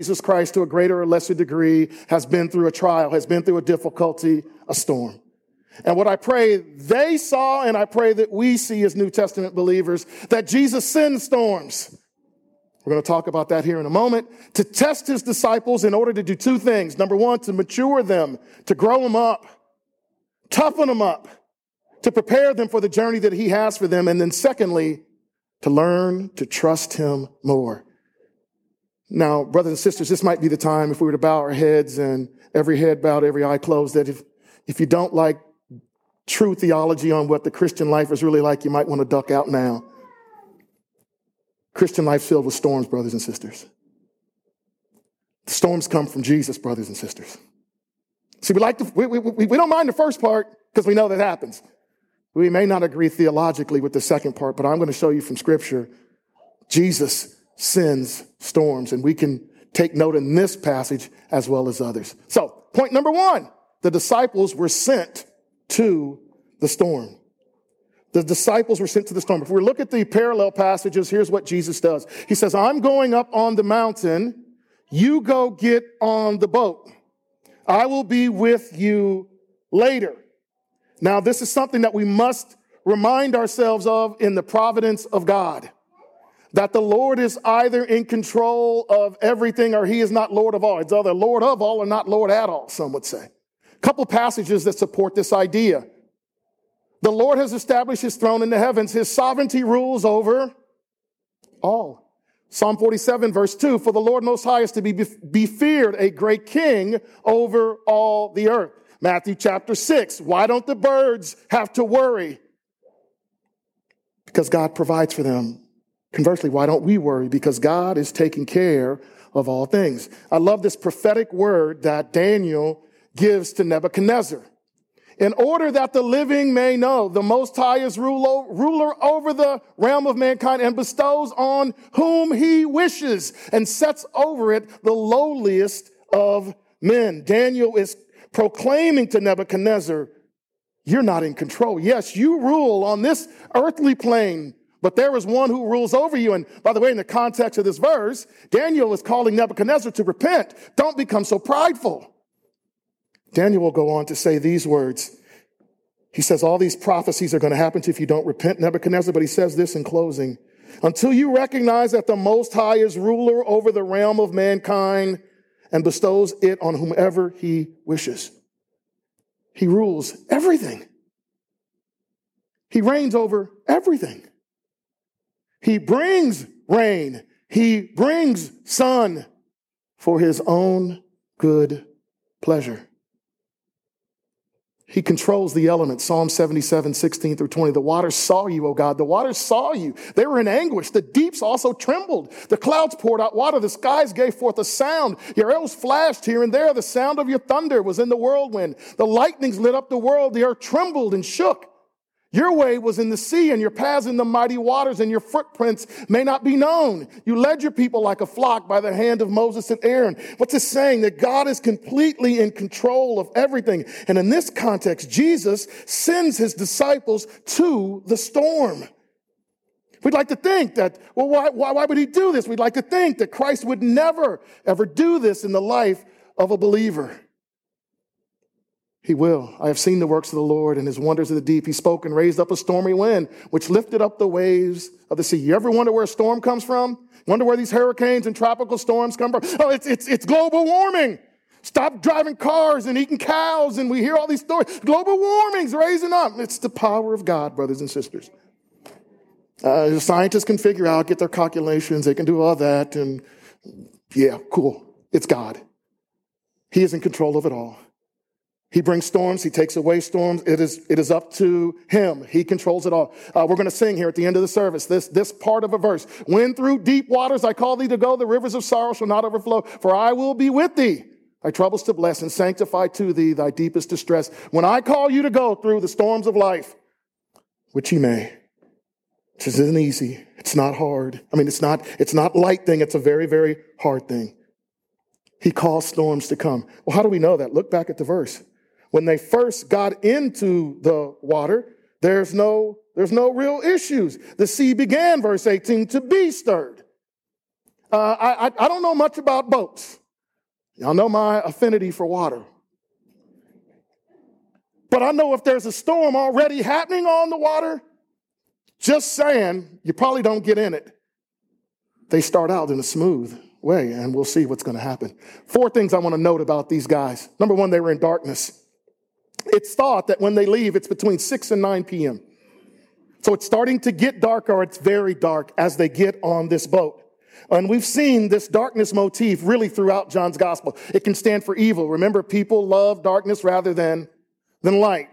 Jesus Christ to a greater or lesser degree has been through a trial, has been through a difficulty, a storm. And what I pray they saw, and I pray that we see as New Testament believers, that Jesus sends storms. We're going to talk about that here in a moment. To test his disciples in order to do two things. Number one, to mature them, to grow them up, toughen them up, to prepare them for the journey that he has for them. And then secondly, to learn to trust him more. Now, brothers and sisters, this might be the time if we were to bow our heads and every head bowed, every eye closed, that if, if you don't like true theology on what the Christian life is really like, you might want to duck out now. Christian life filled with storms, brothers and sisters. The storms come from Jesus, brothers and sisters. See, we like to, we, we, we don't mind the first part because we know that happens. We may not agree theologically with the second part, but I'm going to show you from scripture Jesus sends storms, and we can take note in this passage as well as others. So, point number one the disciples were sent to the storm. The disciples were sent to the storm. If we look at the parallel passages, here's what Jesus does. He says, I'm going up on the mountain. You go get on the boat. I will be with you later. Now, this is something that we must remind ourselves of in the providence of God. That the Lord is either in control of everything or he is not Lord of all. It's either Lord of all or not Lord at all, some would say. A couple passages that support this idea. The Lord has established his throne in the heavens. His sovereignty rules over all. Psalm 47 verse 2, for the Lord most high is to be, be feared, a great king over all the earth. Matthew chapter 6, why don't the birds have to worry? Because God provides for them. Conversely, why don't we worry? Because God is taking care of all things. I love this prophetic word that Daniel gives to Nebuchadnezzar in order that the living may know the Most High is ruler over the realm of mankind and bestows on whom he wishes and sets over it the lowliest of men. Daniel is proclaiming to Nebuchadnezzar, You're not in control. Yes, you rule on this earthly plane, but there is one who rules over you. And by the way, in the context of this verse, Daniel is calling Nebuchadnezzar to repent. Don't become so prideful. Daniel will go on to say these words. He says all these prophecies are going to happen to you if you don't repent, Nebuchadnezzar, but he says this in closing. Until you recognize that the Most High is ruler over the realm of mankind and bestows it on whomever he wishes. He rules everything. He reigns over everything. He brings rain. He brings sun for his own good pleasure. He controls the elements. Psalm 77, 16 through 20. The waters saw you, O God. The waters saw you. They were in anguish. The deeps also trembled. The clouds poured out water. The skies gave forth a sound. Your arrows flashed here and there. The sound of your thunder was in the whirlwind. The lightnings lit up the world. The earth trembled and shook. Your way was in the sea and your paths in the mighty waters and your footprints may not be known. You led your people like a flock by the hand of Moses and Aaron. What's it saying? That God is completely in control of everything. And in this context, Jesus sends his disciples to the storm. We'd like to think that, well, why, why, why would he do this? We'd like to think that Christ would never, ever do this in the life of a believer. He will. I have seen the works of the Lord and his wonders of the deep. He spoke and raised up a stormy wind, which lifted up the waves of the sea. You ever wonder where a storm comes from? Wonder where these hurricanes and tropical storms come from? Oh, it's, it's, it's global warming. Stop driving cars and eating cows, and we hear all these stories. Global warming's raising up. It's the power of God, brothers and sisters. Uh, scientists can figure out, get their calculations, they can do all that, and yeah, cool. It's God. He is in control of it all. He brings storms. He takes away storms. It is, it is up to him. He controls it all. Uh, we're going to sing here at the end of the service this, this part of a verse. When through deep waters I call thee to go, the rivers of sorrow shall not overflow, for I will be with thee. Thy troubles to bless and sanctify to thee thy deepest distress. When I call you to go through the storms of life, which he may. It isn't easy. It's not hard. I mean, it's not, it's not light thing. It's a very, very hard thing. He calls storms to come. Well, how do we know that? Look back at the verse when they first got into the water, there's no, there's no real issues. The sea began, verse 18, to be stirred. Uh, I, I, I don't know much about boats. Y'all know my affinity for water. But I know if there's a storm already happening on the water, just saying, you probably don't get in it. They start out in a smooth way, and we'll see what's going to happen. Four things I want to note about these guys. Number one, they were in darkness. It's thought that when they leave, it's between 6 and 9 p.m. So it's starting to get dark, or it's very dark as they get on this boat. And we've seen this darkness motif really throughout John's gospel. It can stand for evil. Remember, people love darkness rather than than light.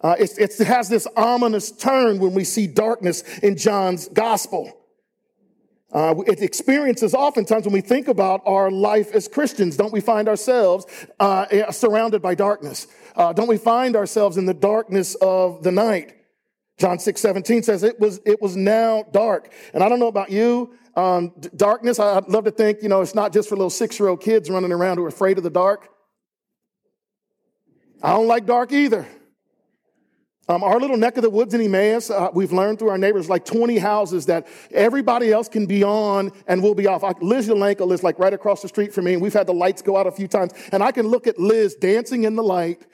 Uh, it has this ominous turn when we see darkness in John's gospel. Uh, it experiences oftentimes when we think about our life as Christians, don't we find ourselves uh, eh, surrounded by darkness? Uh, don't we find ourselves in the darkness of the night? John 6, 17 says it was, it was now dark. And I don't know about you, um, darkness, I'd love to think, you know, it's not just for little six year old kids running around who are afraid of the dark. I don't like dark either. Um, our little neck of the woods in Emmaus, uh, we've learned through our neighbors, like 20 houses that everybody else can be on and we'll be off. I, Liz Yalenko is like right across the street from me, and we've had the lights go out a few times. And I can look at Liz dancing in the light,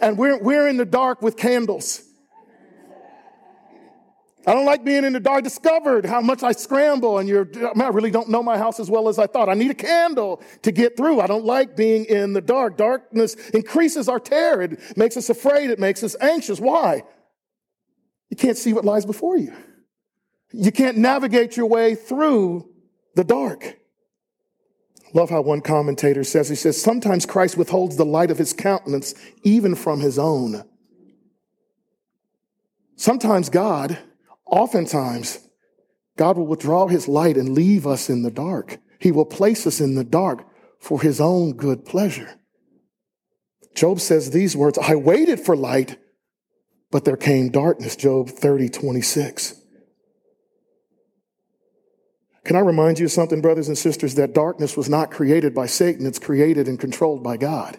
and we're, we're in the dark with candles. I don't like being in the dark. I discovered how much I scramble, and you're, I really don't know my house as well as I thought. I need a candle to get through. I don't like being in the dark. Darkness increases our terror. It makes us afraid. It makes us anxious. Why? You can't see what lies before you. You can't navigate your way through the dark. Love how one commentator says, he says, sometimes Christ withholds the light of his countenance even from his own. Sometimes God Oftentimes, God will withdraw his light and leave us in the dark. He will place us in the dark for his own good pleasure. Job says these words I waited for light, but there came darkness. Job 30, 26. Can I remind you of something, brothers and sisters, that darkness was not created by Satan, it's created and controlled by God.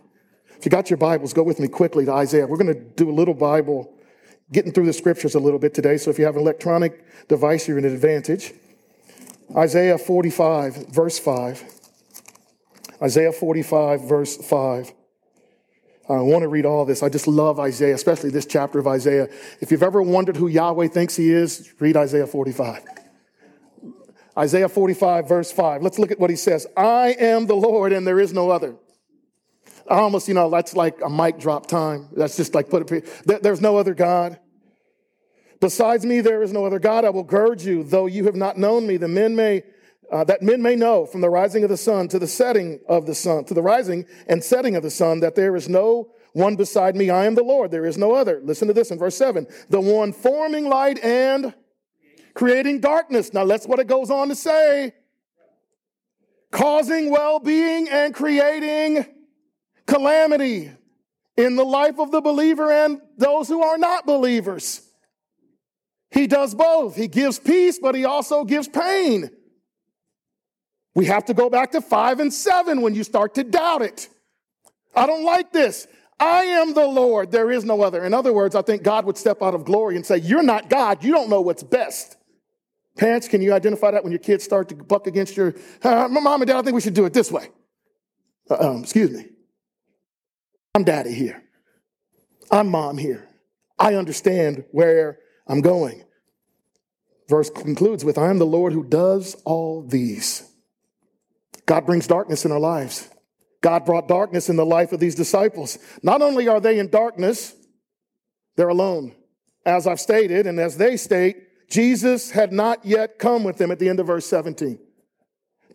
If you got your Bibles, go with me quickly to Isaiah. We're going to do a little Bible getting through the scriptures a little bit today, so if you have an electronic device, you're in an advantage. Isaiah 45, verse 5. Isaiah 45, verse 5. I want to read all this. I just love Isaiah, especially this chapter of Isaiah. If you've ever wondered who Yahweh thinks he is, read Isaiah 45. Isaiah 45, verse 5. Let's look at what he says. I am the Lord and there is no other. I almost, you know, that's like a mic drop time. That's just like put it, there's no other God. Besides me, there is no other God. I will gird you, though you have not known me. The men may, uh, that men may know from the rising of the sun to the setting of the sun, to the rising and setting of the sun, that there is no one beside me. I am the Lord. There is no other. Listen to this in verse seven. The one forming light and creating darkness. Now that's what it goes on to say. Causing well-being and creating calamity in the life of the believer and those who are not believers. He does both. He gives peace, but he also gives pain. We have to go back to five and seven when you start to doubt it. I don't like this. I am the Lord. There is no other. In other words, I think God would step out of glory and say, You're not God. You don't know what's best. Parents, can you identify that when your kids start to buck against your, uh, mom and dad, I think we should do it this way. Uh, um, excuse me. I'm daddy here. I'm mom here. I understand where I'm going. Verse concludes with I am the Lord who does all these. God brings darkness in our lives. God brought darkness in the life of these disciples. Not only are they in darkness, they're alone. As I've stated, and as they state, Jesus had not yet come with them at the end of verse 17.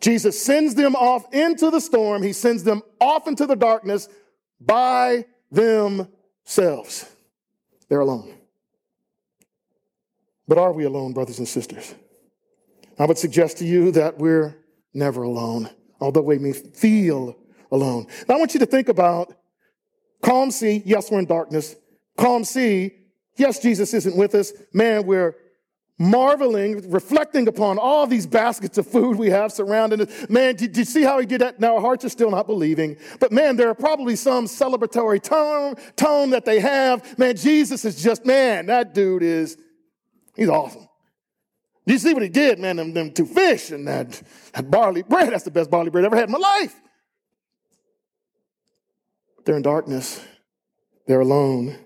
Jesus sends them off into the storm. He sends them off into the darkness by themselves. They're alone. But are we alone, brothers and sisters? I would suggest to you that we're never alone, although we may feel alone. Now, I want you to think about calm sea. Yes, we're in darkness. Calm sea. Yes, Jesus isn't with us. Man, we're marveling, reflecting upon all these baskets of food we have surrounding us. Man, did you see how he did that? Now our hearts are still not believing. But man, there are probably some celebratory tone, tone that they have. Man, Jesus is just, man, that dude is, he's awesome. You see what he did, man? Them, them two fish and that, that barley bread. That's the best barley bread I ever had in my life. They're in darkness. They're alone.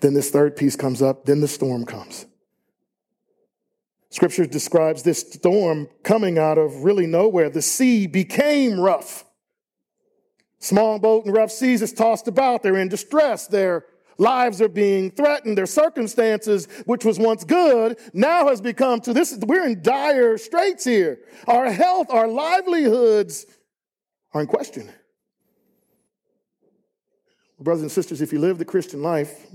Then this third piece comes up. Then the storm comes. Scripture describes this storm coming out of really nowhere. The sea became rough. Small boat in rough seas is tossed about. They're in distress. Their lives are being threatened. Their circumstances, which was once good, now has become to this. We're in dire straits here. Our health, our livelihoods are in question. Brothers and sisters, if you live the Christian life,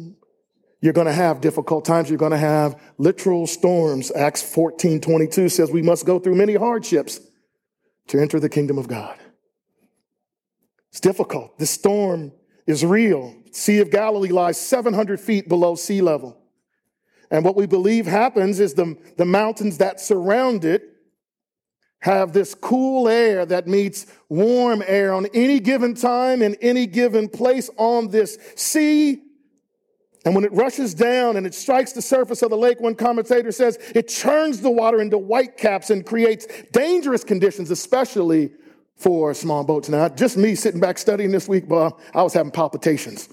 you're going to have difficult times. You're going to have literal storms. Acts 14 22 says we must go through many hardships to enter the kingdom of God. It's difficult. The storm is real. Sea of Galilee lies 700 feet below sea level. And what we believe happens is the, the mountains that surround it have this cool air that meets warm air on any given time in any given place on this sea. And when it rushes down and it strikes the surface of the lake, one commentator says it churns the water into white caps and creates dangerous conditions, especially for small boats. Now, just me sitting back studying this week, Bob, I was having palpitations.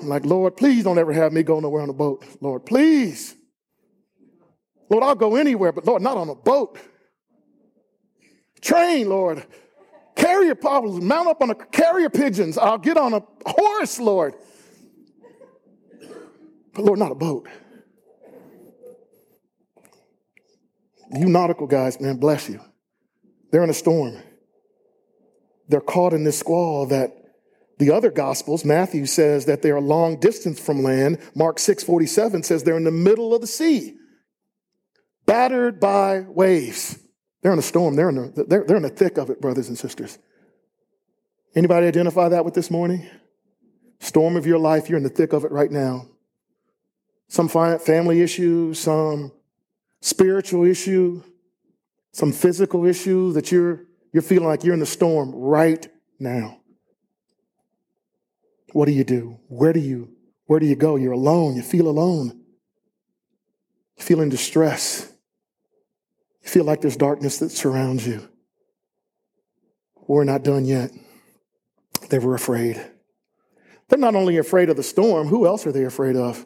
I'm like, Lord, please don't ever have me go nowhere on a boat. Lord, please. Lord, I'll go anywhere, but Lord, not on a boat. Train, Lord. Carrier problems, mount up on a carrier pigeons. I'll get on a horse, Lord. But Lord, not a boat. You nautical guys, man, bless you. They're in a storm. They're caught in this squall that the other gospels, Matthew says that they're a long distance from land. Mark 6:47 says they're in the middle of the sea, battered by waves. They're in a storm. They're in the, they're, they're in the thick of it, brothers and sisters. Anybody identify that with this morning? Storm of your life, you're in the thick of it right now. Some family issue, some spiritual issue, some physical issue that you're, you're feeling like you're in the storm right now. What do you do? Where do you, where do you go? You're alone. You feel alone. You feel in distress. You feel like there's darkness that surrounds you. We're not done yet. They were afraid. They're not only afraid of the storm, who else are they afraid of?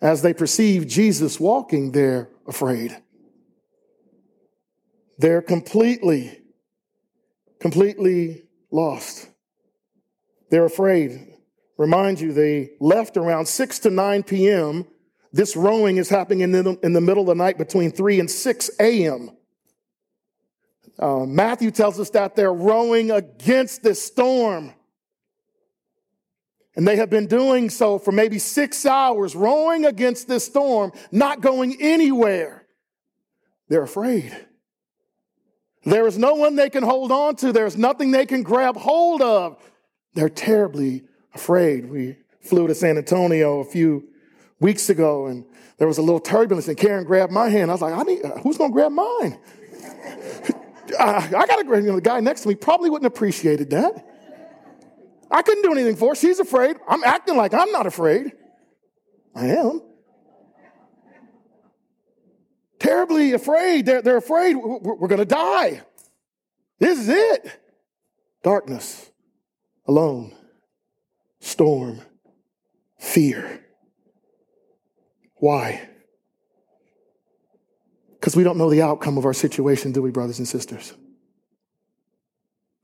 As they perceive Jesus walking, they're afraid. They're completely, completely lost. They're afraid. Remind you, they left around 6 to 9 p.m. This rowing is happening in the, in the middle of the night between 3 and 6 a.m. Uh, Matthew tells us that they're rowing against this storm. And they have been doing so for maybe six hours, rowing against this storm, not going anywhere. They're afraid. There is no one they can hold on to. There's nothing they can grab hold of. They're terribly afraid. We flew to San Antonio a few weeks ago and there was a little turbulence and Karen grabbed my hand. I was like, I need, uh, who's going to grab mine? I, I got to grab, you know, the guy next to me probably wouldn't appreciated that. I couldn't do anything for her. She's afraid. I'm acting like I'm not afraid. I am. Terribly afraid. They're, they're afraid we're, going to die. This is it. Darkness, alone, storm, fear. Why? Because we don't know the outcome of our situation, do we, brothers and sisters?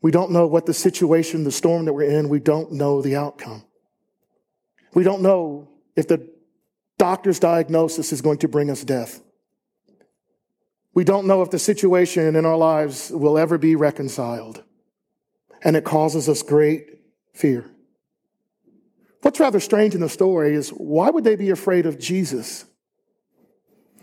We don't know what the situation, the storm that we're in, we don't know the outcome. We don't know if the doctor's diagnosis is going to bring us death. We don't know if the situation in our lives will ever be reconciled. And it causes us great fear. What's rather strange in the story is why would they be afraid of Jesus?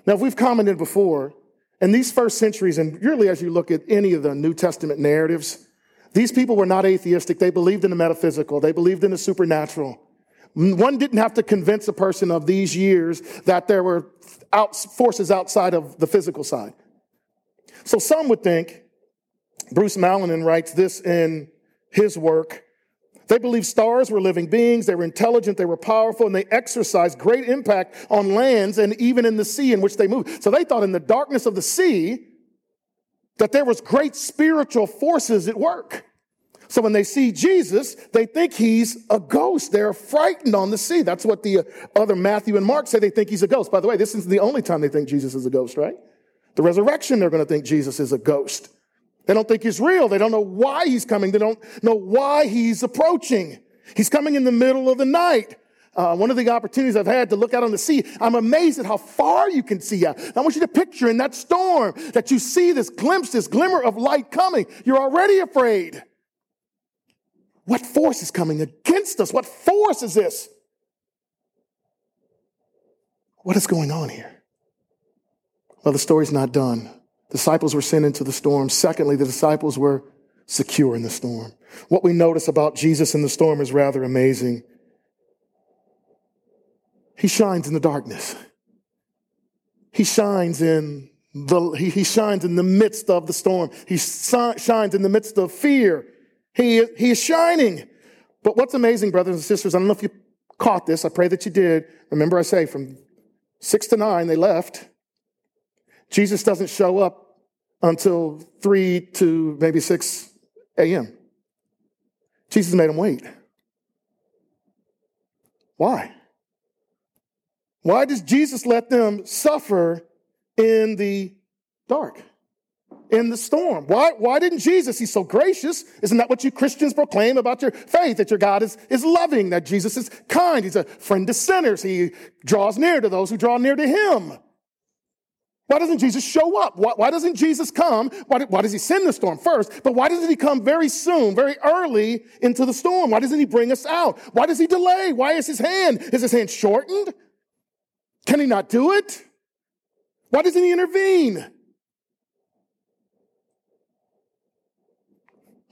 Now, if we've commented before, in these first centuries, and really as you look at any of the New Testament narratives, these people were not atheistic. They believed in the metaphysical, they believed in the supernatural. One didn't have to convince a person of these years that there were out, forces outside of the physical side. So some would think, Bruce Mallonen writes this in his work They believed stars were living beings, they were intelligent, they were powerful, and they exercised great impact on lands and even in the sea in which they moved. So they thought in the darkness of the sea that there was great spiritual forces at work. So when they see Jesus, they think he's a ghost. They're frightened on the sea. That's what the uh, other Matthew and Mark say. They think he's a ghost. By the way, this is the only time they think Jesus is a ghost, right? The resurrection, they're going to think Jesus is a ghost. They don't think he's real. They don't know why he's coming. They don't know why he's approaching. He's coming in the middle of the night. Uh, one of the opportunities I've had to look out on the sea, I'm amazed at how far you can see out. I want you to picture in that storm that you see this glimpse, this glimmer of light coming. You're already afraid. What force is coming against us? What force is this? What is going on here? Well, the story's not done. Disciples were sent into the storm. Secondly, the disciples were secure in the storm. What we notice about Jesus in the storm is rather amazing. He shines in the darkness. He shines in the, he, he shines in the midst of the storm. He shines in the midst of fear. He, he is shining. But what's amazing, brothers and sisters, I don't know if you caught this. I pray that you did. Remember, I say from six to nine, they left. Jesus doesn't show up until 3 to maybe 6 a.m. Jesus made them wait. Why? Why does Jesus let them suffer in the dark, in the storm? Why, why didn't Jesus? He's so gracious. Isn't that what you Christians proclaim about your faith? That your God is, is loving, that Jesus is kind. He's a friend to sinners. He draws near to those who draw near to him. Why doesn't Jesus show up? Why, why doesn't Jesus come? Why, why, does he send the storm first? But why doesn't he come very soon, very early into the storm? Why doesn't he bring us out? Why does he delay? Why is his hand? Is his hand shortened? Can he not do it? Why doesn't he intervene?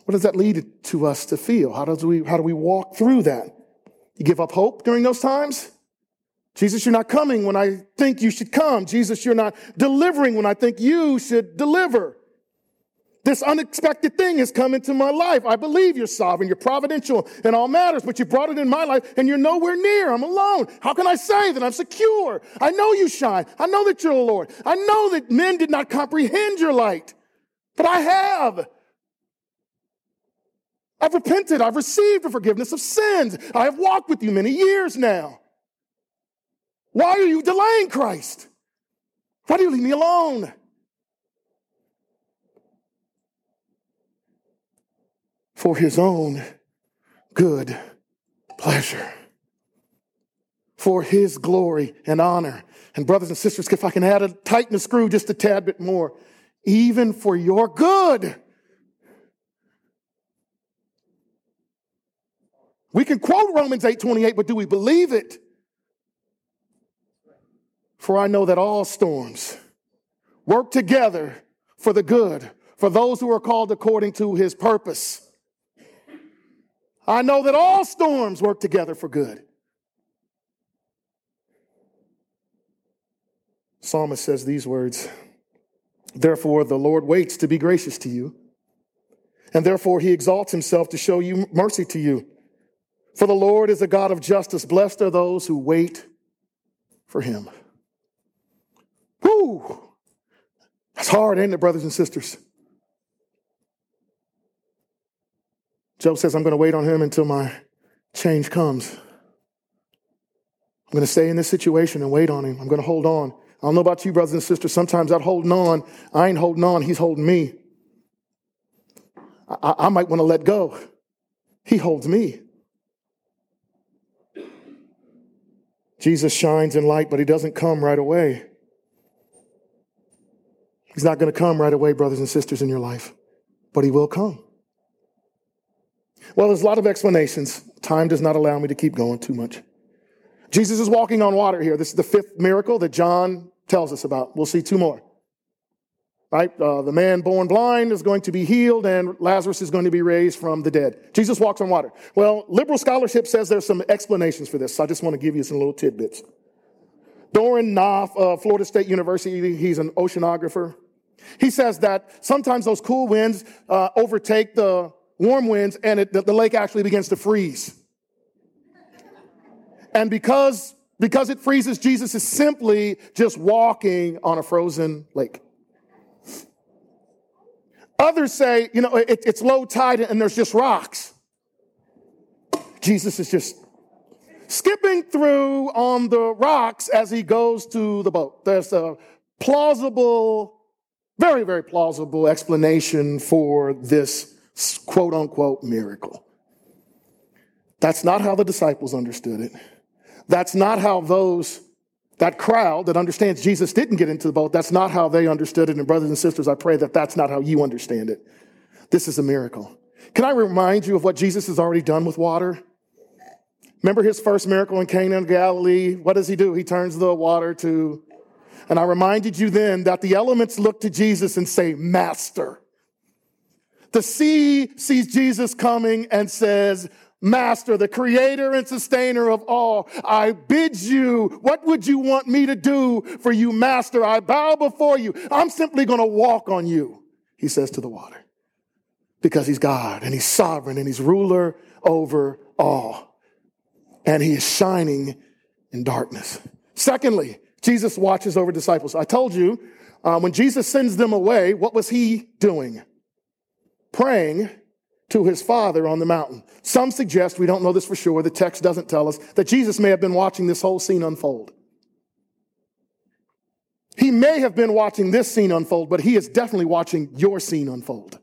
What does that lead to us to feel? How, does we, how do we walk through that? You give up hope during those times? Jesus, you're not coming when I think you should come. Jesus, you're not delivering when I think you should deliver. This unexpected thing has come into my life. I believe you're sovereign, you're providential in all matters, but you brought it in my life and you're nowhere near. I'm alone. How can I say that I'm secure? I know you shine. I know that you're the Lord. I know that men did not comprehend your light, but I have. I've repented. I've received the forgiveness of sins. I have walked with you many years now. Why are you delaying Christ? Why do you leave me alone? For his own good pleasure. For his glory and honor. And brothers and sisters, if I can add a tighten the screw just a tad bit more, even for your good. We can quote Romans 8:28, but do we believe it? For I know that all storms work together for the good, for those who are called according to his purpose. I know that all storms work together for good. Psalmist says these words Therefore, the Lord waits to be gracious to you, and therefore he exalts himself to show you mercy to you. For the Lord is a God of justice. Blessed are those who wait for him. Whoo! That's hard, ain't it, brothers and sisters? Job says, I'm going to wait on him until my change comes. I'm going to stay in this situation and wait on him. I'm going to hold on. I don't know about you, brothers and sisters. Sometimes I'm holding on. I ain't holding on. He's holding me. I, I might want to let go. He holds me. Jesus shines in light, but he doesn't come right away. He's not going to come right away, brothers and sisters, in your life, but He will come. Well, there's a lot of explanations. Time does not allow me to keep going too much. Jesus is walking on water here. This is the fifth miracle that John tells us about. We'll see two more. Right? Uh, the man born blind is going to be healed, and Lazarus is going to be raised from the dead. Jesus walks on water. Well, liberal scholarship says there's some explanations for this, so I just want to give you some little tidbits. Doron Nof, uh, Florida State University, he's an oceanographer. He says that sometimes those cool winds uh, overtake the warm winds, and it, the, the lake actually begins to freeze. And because, because it freezes, Jesus is simply just walking on a frozen lake. Others say, you know, it, it's low tide and there's just rocks. Jesus is just skipping through on the rocks as he goes to the boat. There's a plausible, very, very plausible explanation for this quote unquote miracle. That's not how the disciples understood it. That's not how those, that crowd that understands Jesus didn't get into the boat, that's not how they understood it. And brothers and sisters, I pray that that's not how you understand it. This is a miracle. Can I remind you of what Jesus has already done with water? Remember his first miracle in Cana of Galilee? What does he do? He turns the water to, and I reminded you then that the elements look to Jesus and say, Master. The sea sees Jesus coming and says, Master, the creator and sustainer of all, I bid you, what would you want me to do for you, Master? I bow before you. I'm simply going to walk on you, he says to the water, because he's God and he's sovereign and he's ruler over all. And he is shining in darkness. Secondly, Jesus watches over disciples. I told you, uh, when Jesus sends them away, what was he doing? Praying to his father on the mountain. Some suggest, we don't know this for sure, the text doesn't tell us, that Jesus may have been watching this whole scene unfold. He may have been watching this scene unfold, but he is definitely watching your scene unfold.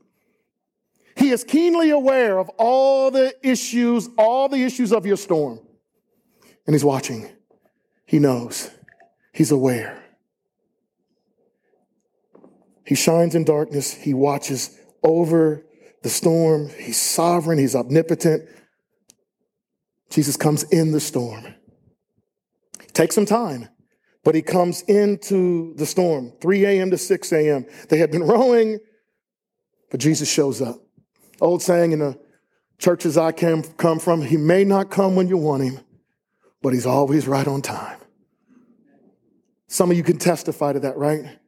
He is keenly aware of all the issues, all the issues of your storm. And he's watching. He knows. He's aware. He shines in darkness. He watches over the storm. He's sovereign. He's omnipotent. Jesus comes in the storm. It takes some time, but he comes into the storm, 3 a.m. to 6 a.m. They had been rowing, but Jesus shows up. Old saying in the churches I came, come from, he may not come when you want him, but he's always right on time. Some of you can testify to that, right?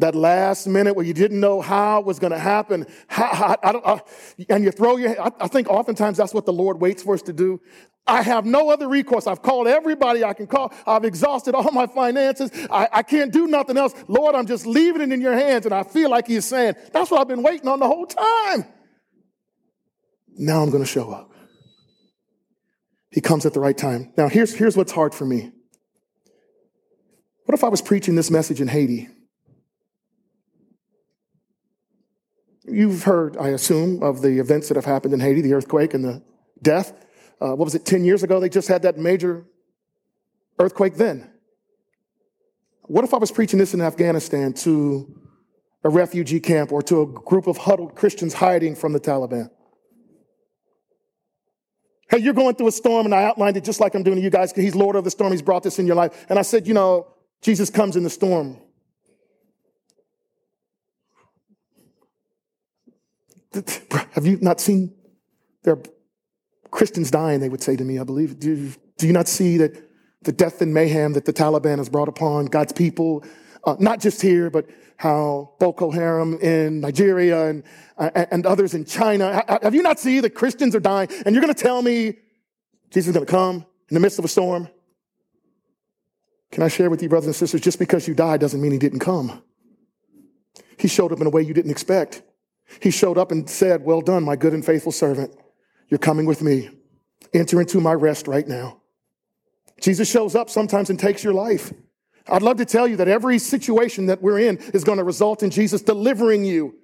That last minute where you didn't know how it was going to happen. How, how, I uh, and you throw your, I, I think oftentimes that's what the Lord waits for us to do. I have no other recourse. I've called everybody I can call. I've exhausted all my finances. I, I can't do nothing else. Lord, I'm just leaving it in your hands. And I feel like he's saying, that's what I've been waiting on the whole time. Now I'm going to show up. He comes at the right time. Now here's, here's what's hard for me. What if I was preaching this message in Haiti? You've heard, I assume, of the events that have happened in Haiti, the earthquake and the death. Uh, what was it, 10 years ago? They just had that major earthquake then. What if I was preaching this in Afghanistan to a refugee camp or to a group of huddled Christians hiding from the Taliban? Hey, you're going through a storm, and I outlined it just like I'm doing to you guys. He's Lord of the storm. He's brought this in your life. And I said, you know, Jesus comes in the storm. Have you not seen? There are Christians dying, they would say to me, I believe. Do, do you not see that the death and mayhem that the Taliban has brought upon God's people, uh, not just here, but how Boko Haram in Nigeria and, uh, and others in China. Have you not seen that Christians are dying? And you're going to tell me Jesus is going to come in the midst of a storm? Can I share with you, brothers and sisters, just because you died doesn't mean he didn't come. He showed up in a way you didn't expect. He showed up and said, Well done, my good and faithful servant. You're coming with me. Enter into my rest right now. Jesus shows up sometimes and takes your life. I'd love to tell you that every situation that we're in is going to result in Jesus delivering you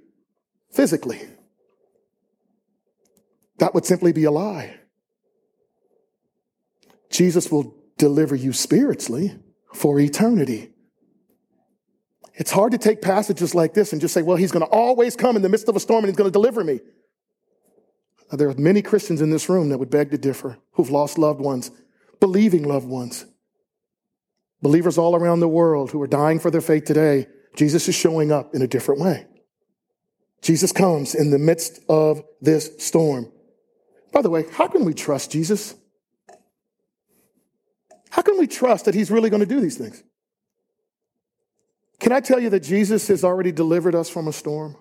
physically. That would simply be a lie. Jesus will deliver you spiritually for eternity. It's hard to take passages like this and just say, well, he's going to always come in the midst of a storm and he's going to deliver me. Now, there are many Christians in this room that would beg to differ, who've lost loved ones, believing loved ones. Believers all around the world who are dying for their faith today, Jesus is showing up in a different way. Jesus comes in the midst of this storm. By the way, how can we trust Jesus? How can we trust that he's really going to do these things? Can I tell you that Jesus has already delivered us from a storm?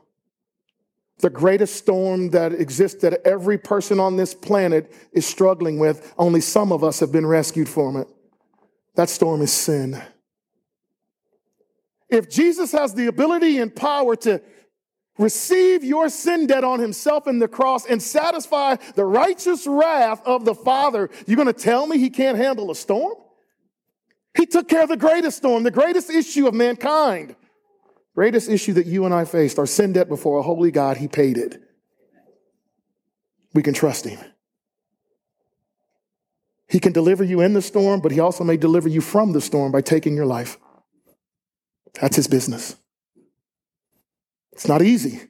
the greatest storm that exists that every person on this planet is struggling with. Only some of us have been rescued from it. That storm is sin. If Jesus has the ability and power to receive your sin debt on himself in the cross and satisfy the righteous wrath of the Father, you're going to tell me he can't handle a storm? He took care of the greatest storm, the greatest issue of mankind. Greatest issue that you and I faced, our sin debt before a holy God, he paid it. We can trust him. He can deliver you in the storm, but he also may deliver you from the storm by taking your life. That's his business. It's not easy,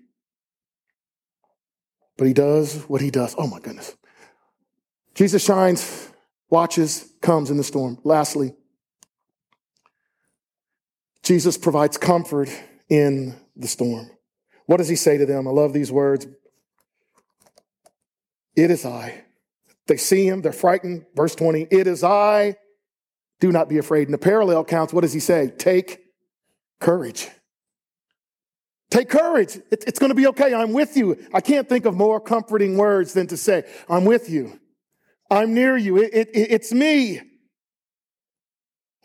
but he does what he does. Oh my goodness. Jesus shines, watches, comes in the storm. Lastly, Jesus provides comfort in the storm. What does he say to them? I love these words. It is I. They see him, they're frightened. Verse 20, it is I. Do not be afraid. In the parallel counts, what does he say? Take courage. Take courage. It's going to be okay. I'm with you. I can't think of more comforting words than to say, I'm with you. I'm near you. It, it, it's me.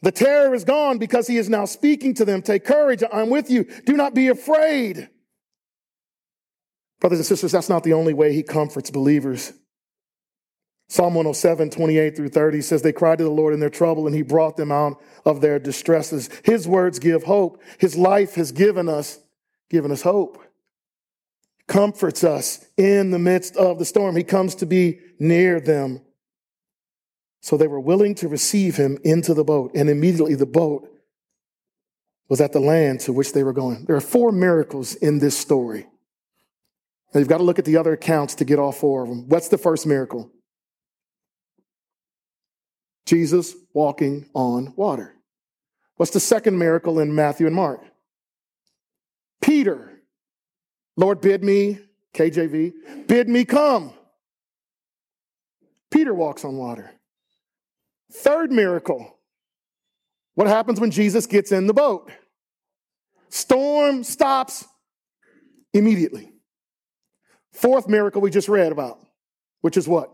The terror is gone because he is now speaking to them. Take courage. I'm with you. Do not be afraid. Brothers and sisters, that's not the only way he comforts believers. Psalm 107, 28 through 30 says, They cried to the Lord in their trouble, and he brought them out of their distresses. His words give hope. His life has given us, given us hope. Comforts us in the midst of the storm. He comes to be near them. So they were willing to receive him into the boat, and immediately the boat was at the land to which they were going. There are four miracles in this story. Now you've got to look at the other accounts to get all four of them. What's the first miracle? Jesus walking on water. What's the second miracle in Matthew and Mark? Peter, Lord, bid me, KJV, bid me come. Peter walks on water. Third miracle. What happens when Jesus gets in the boat? Storm stops immediately. Fourth miracle we just read about, which is what?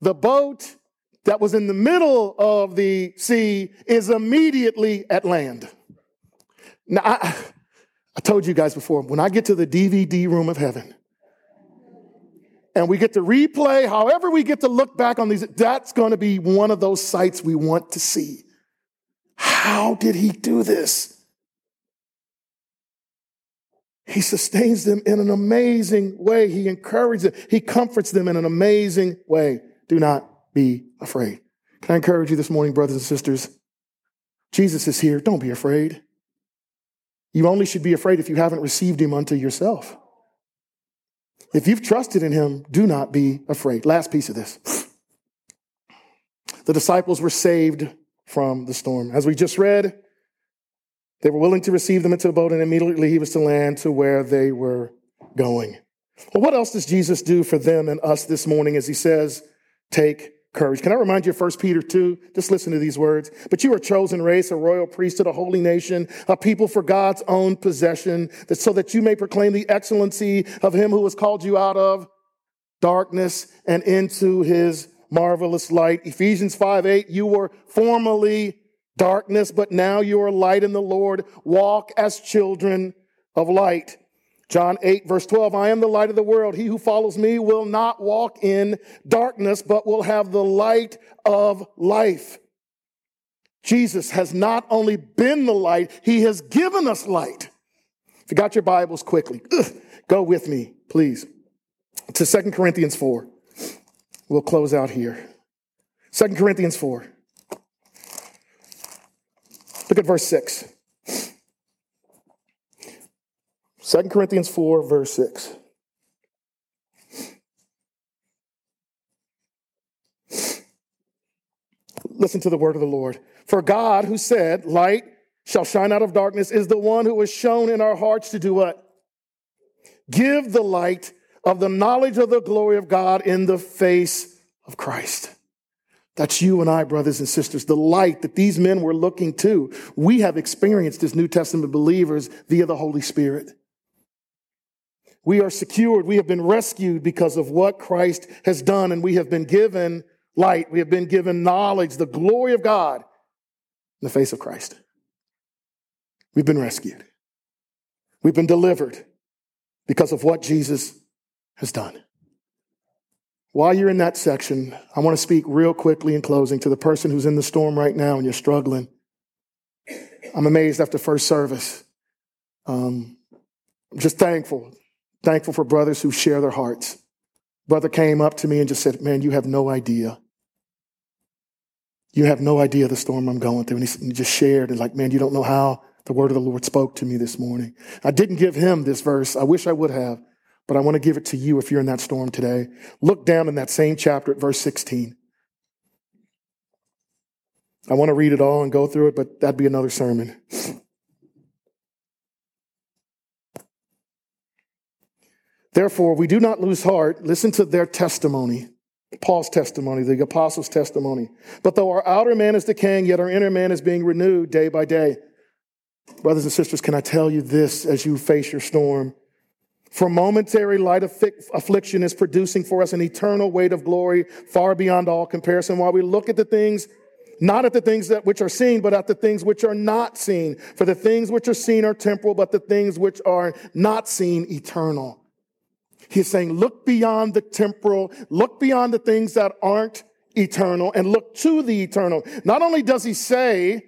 The boat that was in the middle of the sea is immediately at land. Now, I, I told you guys before, when I get to the DVD room of heaven, and we get to replay, however, we get to look back on these, that's going to be one of those sites we want to see. How did he do this? He sustains them in an amazing way. He encourages them. He comforts them in an amazing way. Do not be afraid. Can I encourage you this morning, brothers and sisters? Jesus is here. Don't be afraid. You only should be afraid if you haven't received him unto yourself. If you've trusted in him, do not be afraid. Last piece of this. The disciples were saved from the storm. As we just read, they were willing to receive them into the boat, and immediately he was to land to where they were going. Well, what else does Jesus do for them and us this morning as he says, Take courage. Can I remind you of 1 Peter 2? Just listen to these words. But you are a chosen race, a royal priesthood, a holy nation, a people for God's own possession, that so that you may proclaim the excellency of him who has called you out of darkness and into his marvelous light. Ephesians 5 8, you were formerly darkness, but now you are light in the Lord. Walk as children of light. John 8, verse 12, I am the light of the world. He who follows me will not walk in darkness, but will have the light of life. Jesus has not only been the light, he has given us light. If you got your Bibles quickly, ugh, go with me, please, to 2 Corinthians 4. We'll close out here. 2 Corinthians 4. Look at verse 6. 2 Corinthians 4, verse 6. Listen to the word of the Lord. For God, who said, Light shall shine out of darkness, is the one who has shown in our hearts to do what? Give the light of the knowledge of the glory of God in the face of Christ. That's you and I, brothers and sisters. The light that these men were looking to. We have experienced as New Testament believers via the Holy Spirit. We are secured. We have been rescued because of what Christ has done, and we have been given light. We have been given knowledge, the glory of God in the face of Christ. We've been rescued. We've been delivered because of what Jesus has done. While you're in that section, I want to speak real quickly in closing to the person who's in the storm right now and you're struggling. I'm amazed after first service. Um, I'm just thankful, thankful for brothers who share their hearts. Brother came up to me and just said, Man, you have no idea. You have no idea the storm I'm going through. And he just shared and like, man, you don't know how the word of the Lord spoke to me this morning. I didn't give him this verse. I wish I would have, but I want to give it to you if you're in that storm today. Look down in that same chapter at verse 16. I want to read it all and go through it, but that'd be another sermon. Therefore, we do not lose heart. Listen to their testimony. Paul's testimony, the apostles' testimony. But though our outer man is decaying, yet our inner man is being renewed day by day. Brothers and sisters, can I tell you this as you face your storm? For momentary light affliction is producing for us an eternal weight of glory far beyond all comparison while we look at the things, not at the things that which are seen, but at the things which are not seen. For the things which are seen are temporal, but the things which are not seen eternal. He's saying, look beyond the temporal, look beyond the things that aren't eternal, and look to the eternal. Not only does he say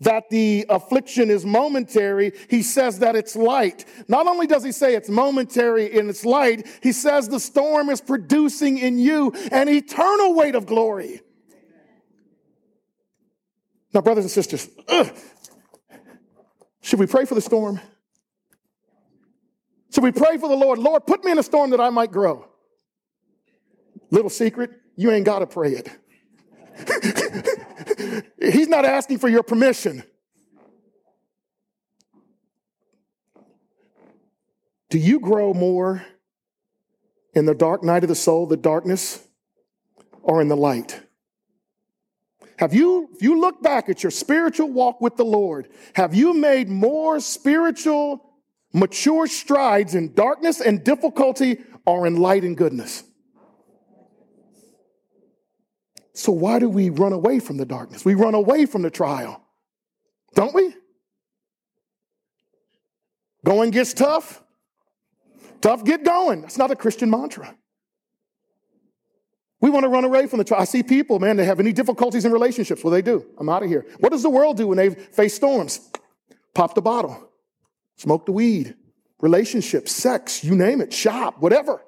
that the affliction is momentary, he says that it's light. Not only does he say it's momentary and it's light, he says the storm is producing in you an eternal weight of glory. Now, brothers and sisters, ugh, should we pray for the storm? So we pray for the Lord, Lord, put me in a storm that I might grow. Little secret, you ain't got to pray it. He's not asking for your permission. Do you grow more in the dark night of the soul, the darkness, or in the light? Have you, if you look back at your spiritual walk with the Lord, have you made more spiritual Mature strides in darkness and difficulty are in light and goodness. So, why do we run away from the darkness? We run away from the trial, don't we? Going gets tough. Tough get going. That's not a Christian mantra. We want to run away from the trial. I see people, man, they have any difficulties in relationships. Well, they do. I'm out of here. What does the world do when they face storms? Pop the bottle. Smoke the weed, relationships, sex, you name it, shop, whatever.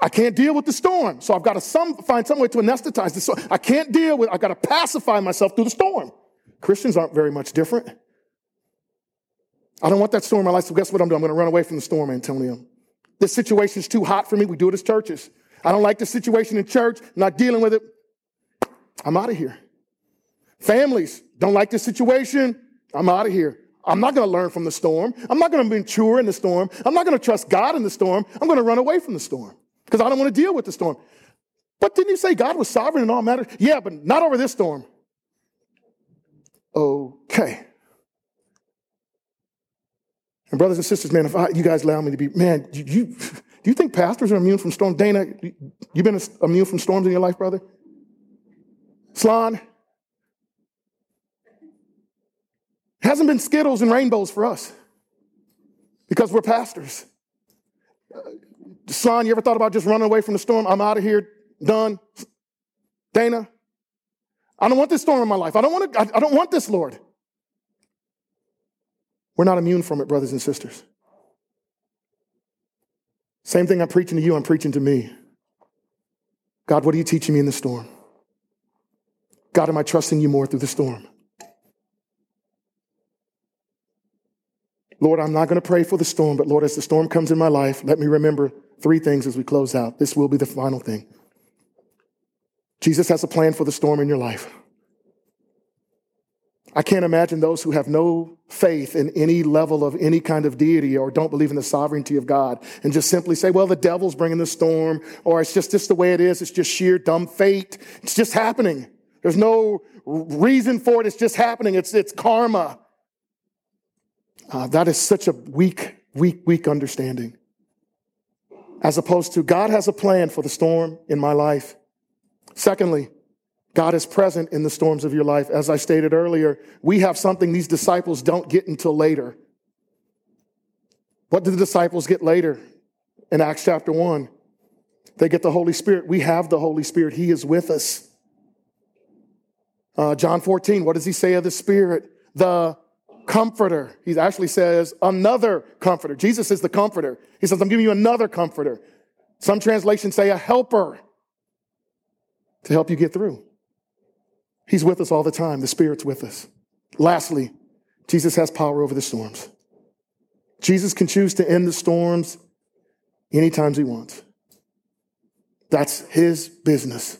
I can't deal with the storm, so I've got to some, find some way to anesthetize the storm. I can't deal with, I've got to pacify myself through the storm. Christians aren't very much different. I don't want that storm in my life, so guess what I'm doing? I'm going to run away from the storm, Antonio. This situation is too hot for me. We do it as churches. I don't like the situation in church. I'm not dealing with it. I'm out of here. Families don't like this situation. I'm out of here. I'm not going to learn from the storm. I'm not going to mature in the storm. I'm not going to trust God in the storm. I'm going to run away from the storm because I don't want to deal with the storm. But didn't you say God was sovereign in all matters? Yeah, but not over this storm. Okay. And brothers and sisters, man, if I, you guys allow me to be, man, you, you, do you think pastors are immune from storms? Dana, you been immune from storms in your life, brother? Slon, hasn't been Skittles and rainbows for us because we're pastors. Son, you ever thought about just running away from the storm? I'm out of here, done. Dana, I don't want this storm in my life. I don't want to, I don't want this, Lord. We're not immune from it, brothers and sisters. Same thing I'm preaching to you, I'm preaching to me. God, what are you teaching me in the storm? God, am I trusting you more through the storm? Lord, I'm not going to pray for the storm, but Lord, as the storm comes in my life, let me remember three things as we close out. This will be the final thing. Jesus has a plan for the storm in your life. I can't imagine those who have no faith in any level of any kind of deity or don't believe in the sovereignty of God and just simply say, well, the devil's bringing the storm or it's just, just the way it is. It's just sheer dumb fate. It's just happening. There's no reason for it. It's just happening. It's, it's karma. Uh, that is such a weak weak, weak understanding. As opposed to God has a plan for the storm in my life. Secondly, God is present in the storms of your life. As I stated earlier, we have something these disciples don't get until later. What do the disciples get later in Acts chapter 1? They get the Holy Spirit. We have the Holy Spirit. He is with us. Uh, John 14, what does he say of the Spirit? The comforter. He actually says another comforter. Jesus is the comforter. He says, I'm giving you another comforter. Some translations say a helper to help you get through. He's with us all the time. The Spirit's with us. Lastly, Jesus has power over the storms. Jesus can choose to end the storms anytime he wants. That's his business.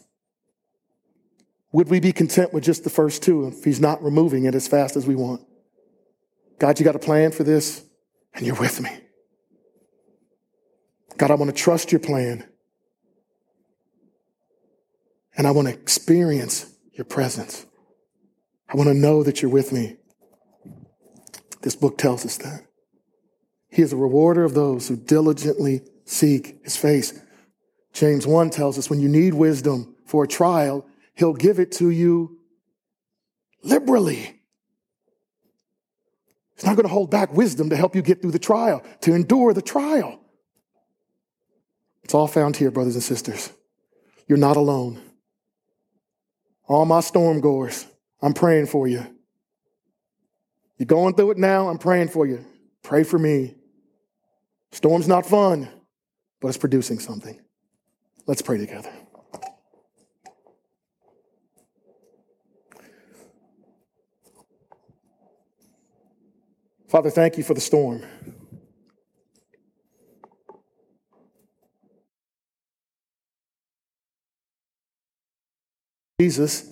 Would we be content with just the first two if he's not removing it as fast as we want? God, you got a plan for this, and you're with me. God, I want to trust your plan. And I want to experience your presence. I want to know that you're with me. This book tells us that. He is a rewarder of those who diligently seek his face. James 1 tells us when you need wisdom for a trial, he'll give it to you liberally. He's not going to hold back wisdom to help you get through the trial, to endure the trial. It's all found here, brothers and sisters. You're not alone. All my storm goers, I'm praying for you. You're going through it now, I'm praying for you. Pray for me. Storm's not fun, but it's producing something. Let's pray together. Father, thank you for the storm. Jesus